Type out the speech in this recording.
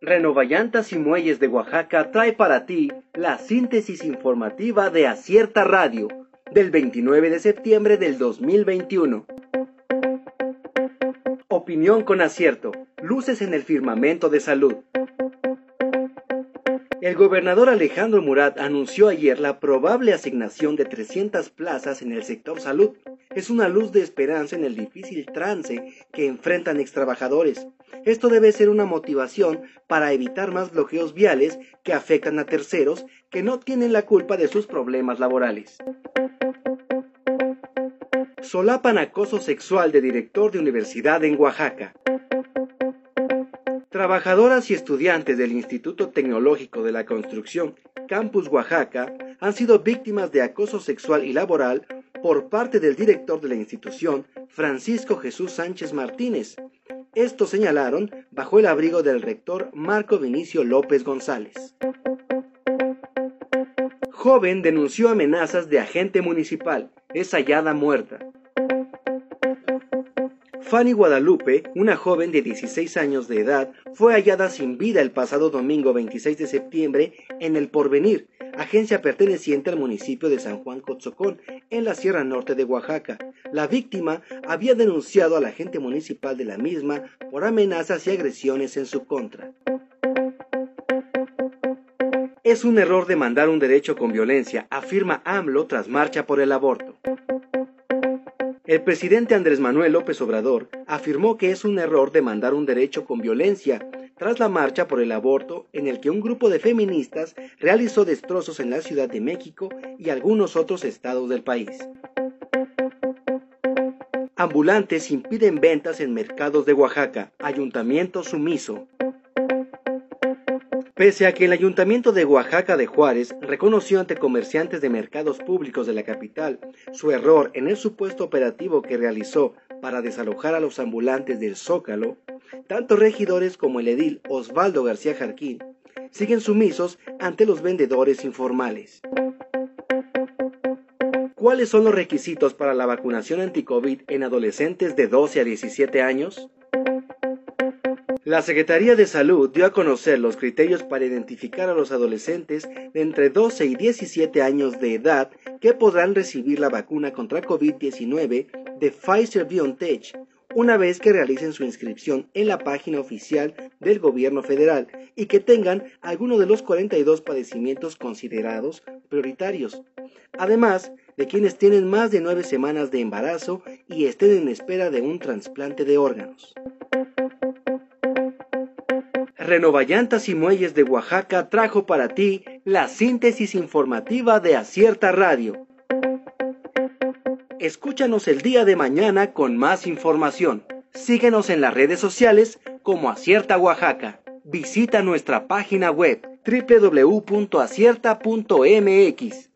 Renovallantas y Muelles de Oaxaca trae para ti la síntesis informativa de Acierta Radio del 29 de septiembre del 2021. Opinión con acierto. Luces en el firmamento de salud. El gobernador Alejandro Murat anunció ayer la probable asignación de 300 plazas en el sector salud. Es una luz de esperanza en el difícil trance que enfrentan extrabajadores. Esto debe ser una motivación para evitar más bloqueos viales que afectan a terceros que no tienen la culpa de sus problemas laborales. Solapan acoso sexual de director de universidad en Oaxaca. Trabajadoras y estudiantes del Instituto Tecnológico de la Construcción, Campus Oaxaca, han sido víctimas de acoso sexual y laboral por parte del director de la institución, Francisco Jesús Sánchez Martínez. Esto señalaron bajo el abrigo del rector Marco Vinicio López González. Joven denunció amenazas de agente municipal. Es hallada muerta. Fanny Guadalupe, una joven de 16 años de edad, fue hallada sin vida el pasado domingo 26 de septiembre en El Porvenir, agencia perteneciente al municipio de San Juan Cotzocón, en la Sierra Norte de Oaxaca. La víctima había denunciado al agente municipal de la misma por amenazas y agresiones en su contra. Es un error demandar un derecho con violencia, afirma AMLO tras marcha por el aborto. El presidente Andrés Manuel López Obrador afirmó que es un error demandar un derecho con violencia tras la marcha por el aborto en el que un grupo de feministas realizó destrozos en la Ciudad de México y algunos otros estados del país. Ambulantes impiden ventas en mercados de Oaxaca. Ayuntamiento sumiso. Pese a que el Ayuntamiento de Oaxaca de Juárez reconoció ante comerciantes de mercados públicos de la capital su error en el supuesto operativo que realizó para desalojar a los ambulantes del Zócalo, tanto regidores como el edil Osvaldo García Jarquín siguen sumisos ante los vendedores informales. ¿Cuáles son los requisitos para la vacunación anti-COVID en adolescentes de 12 a 17 años? La Secretaría de Salud dio a conocer los criterios para identificar a los adolescentes de entre 12 y 17 años de edad que podrán recibir la vacuna contra COVID-19 de Pfizer BioNTech una vez que realicen su inscripción en la página oficial del gobierno federal y que tengan alguno de los 42 padecimientos considerados prioritarios. Además de quienes tienen más de nueve semanas de embarazo y estén en espera de un trasplante de órganos. Renovallantas y Muelles de Oaxaca trajo para ti la síntesis informativa de Acierta Radio. Escúchanos el día de mañana con más información. Síguenos en las redes sociales como Acierta Oaxaca. Visita nuestra página web www.acierta.mx.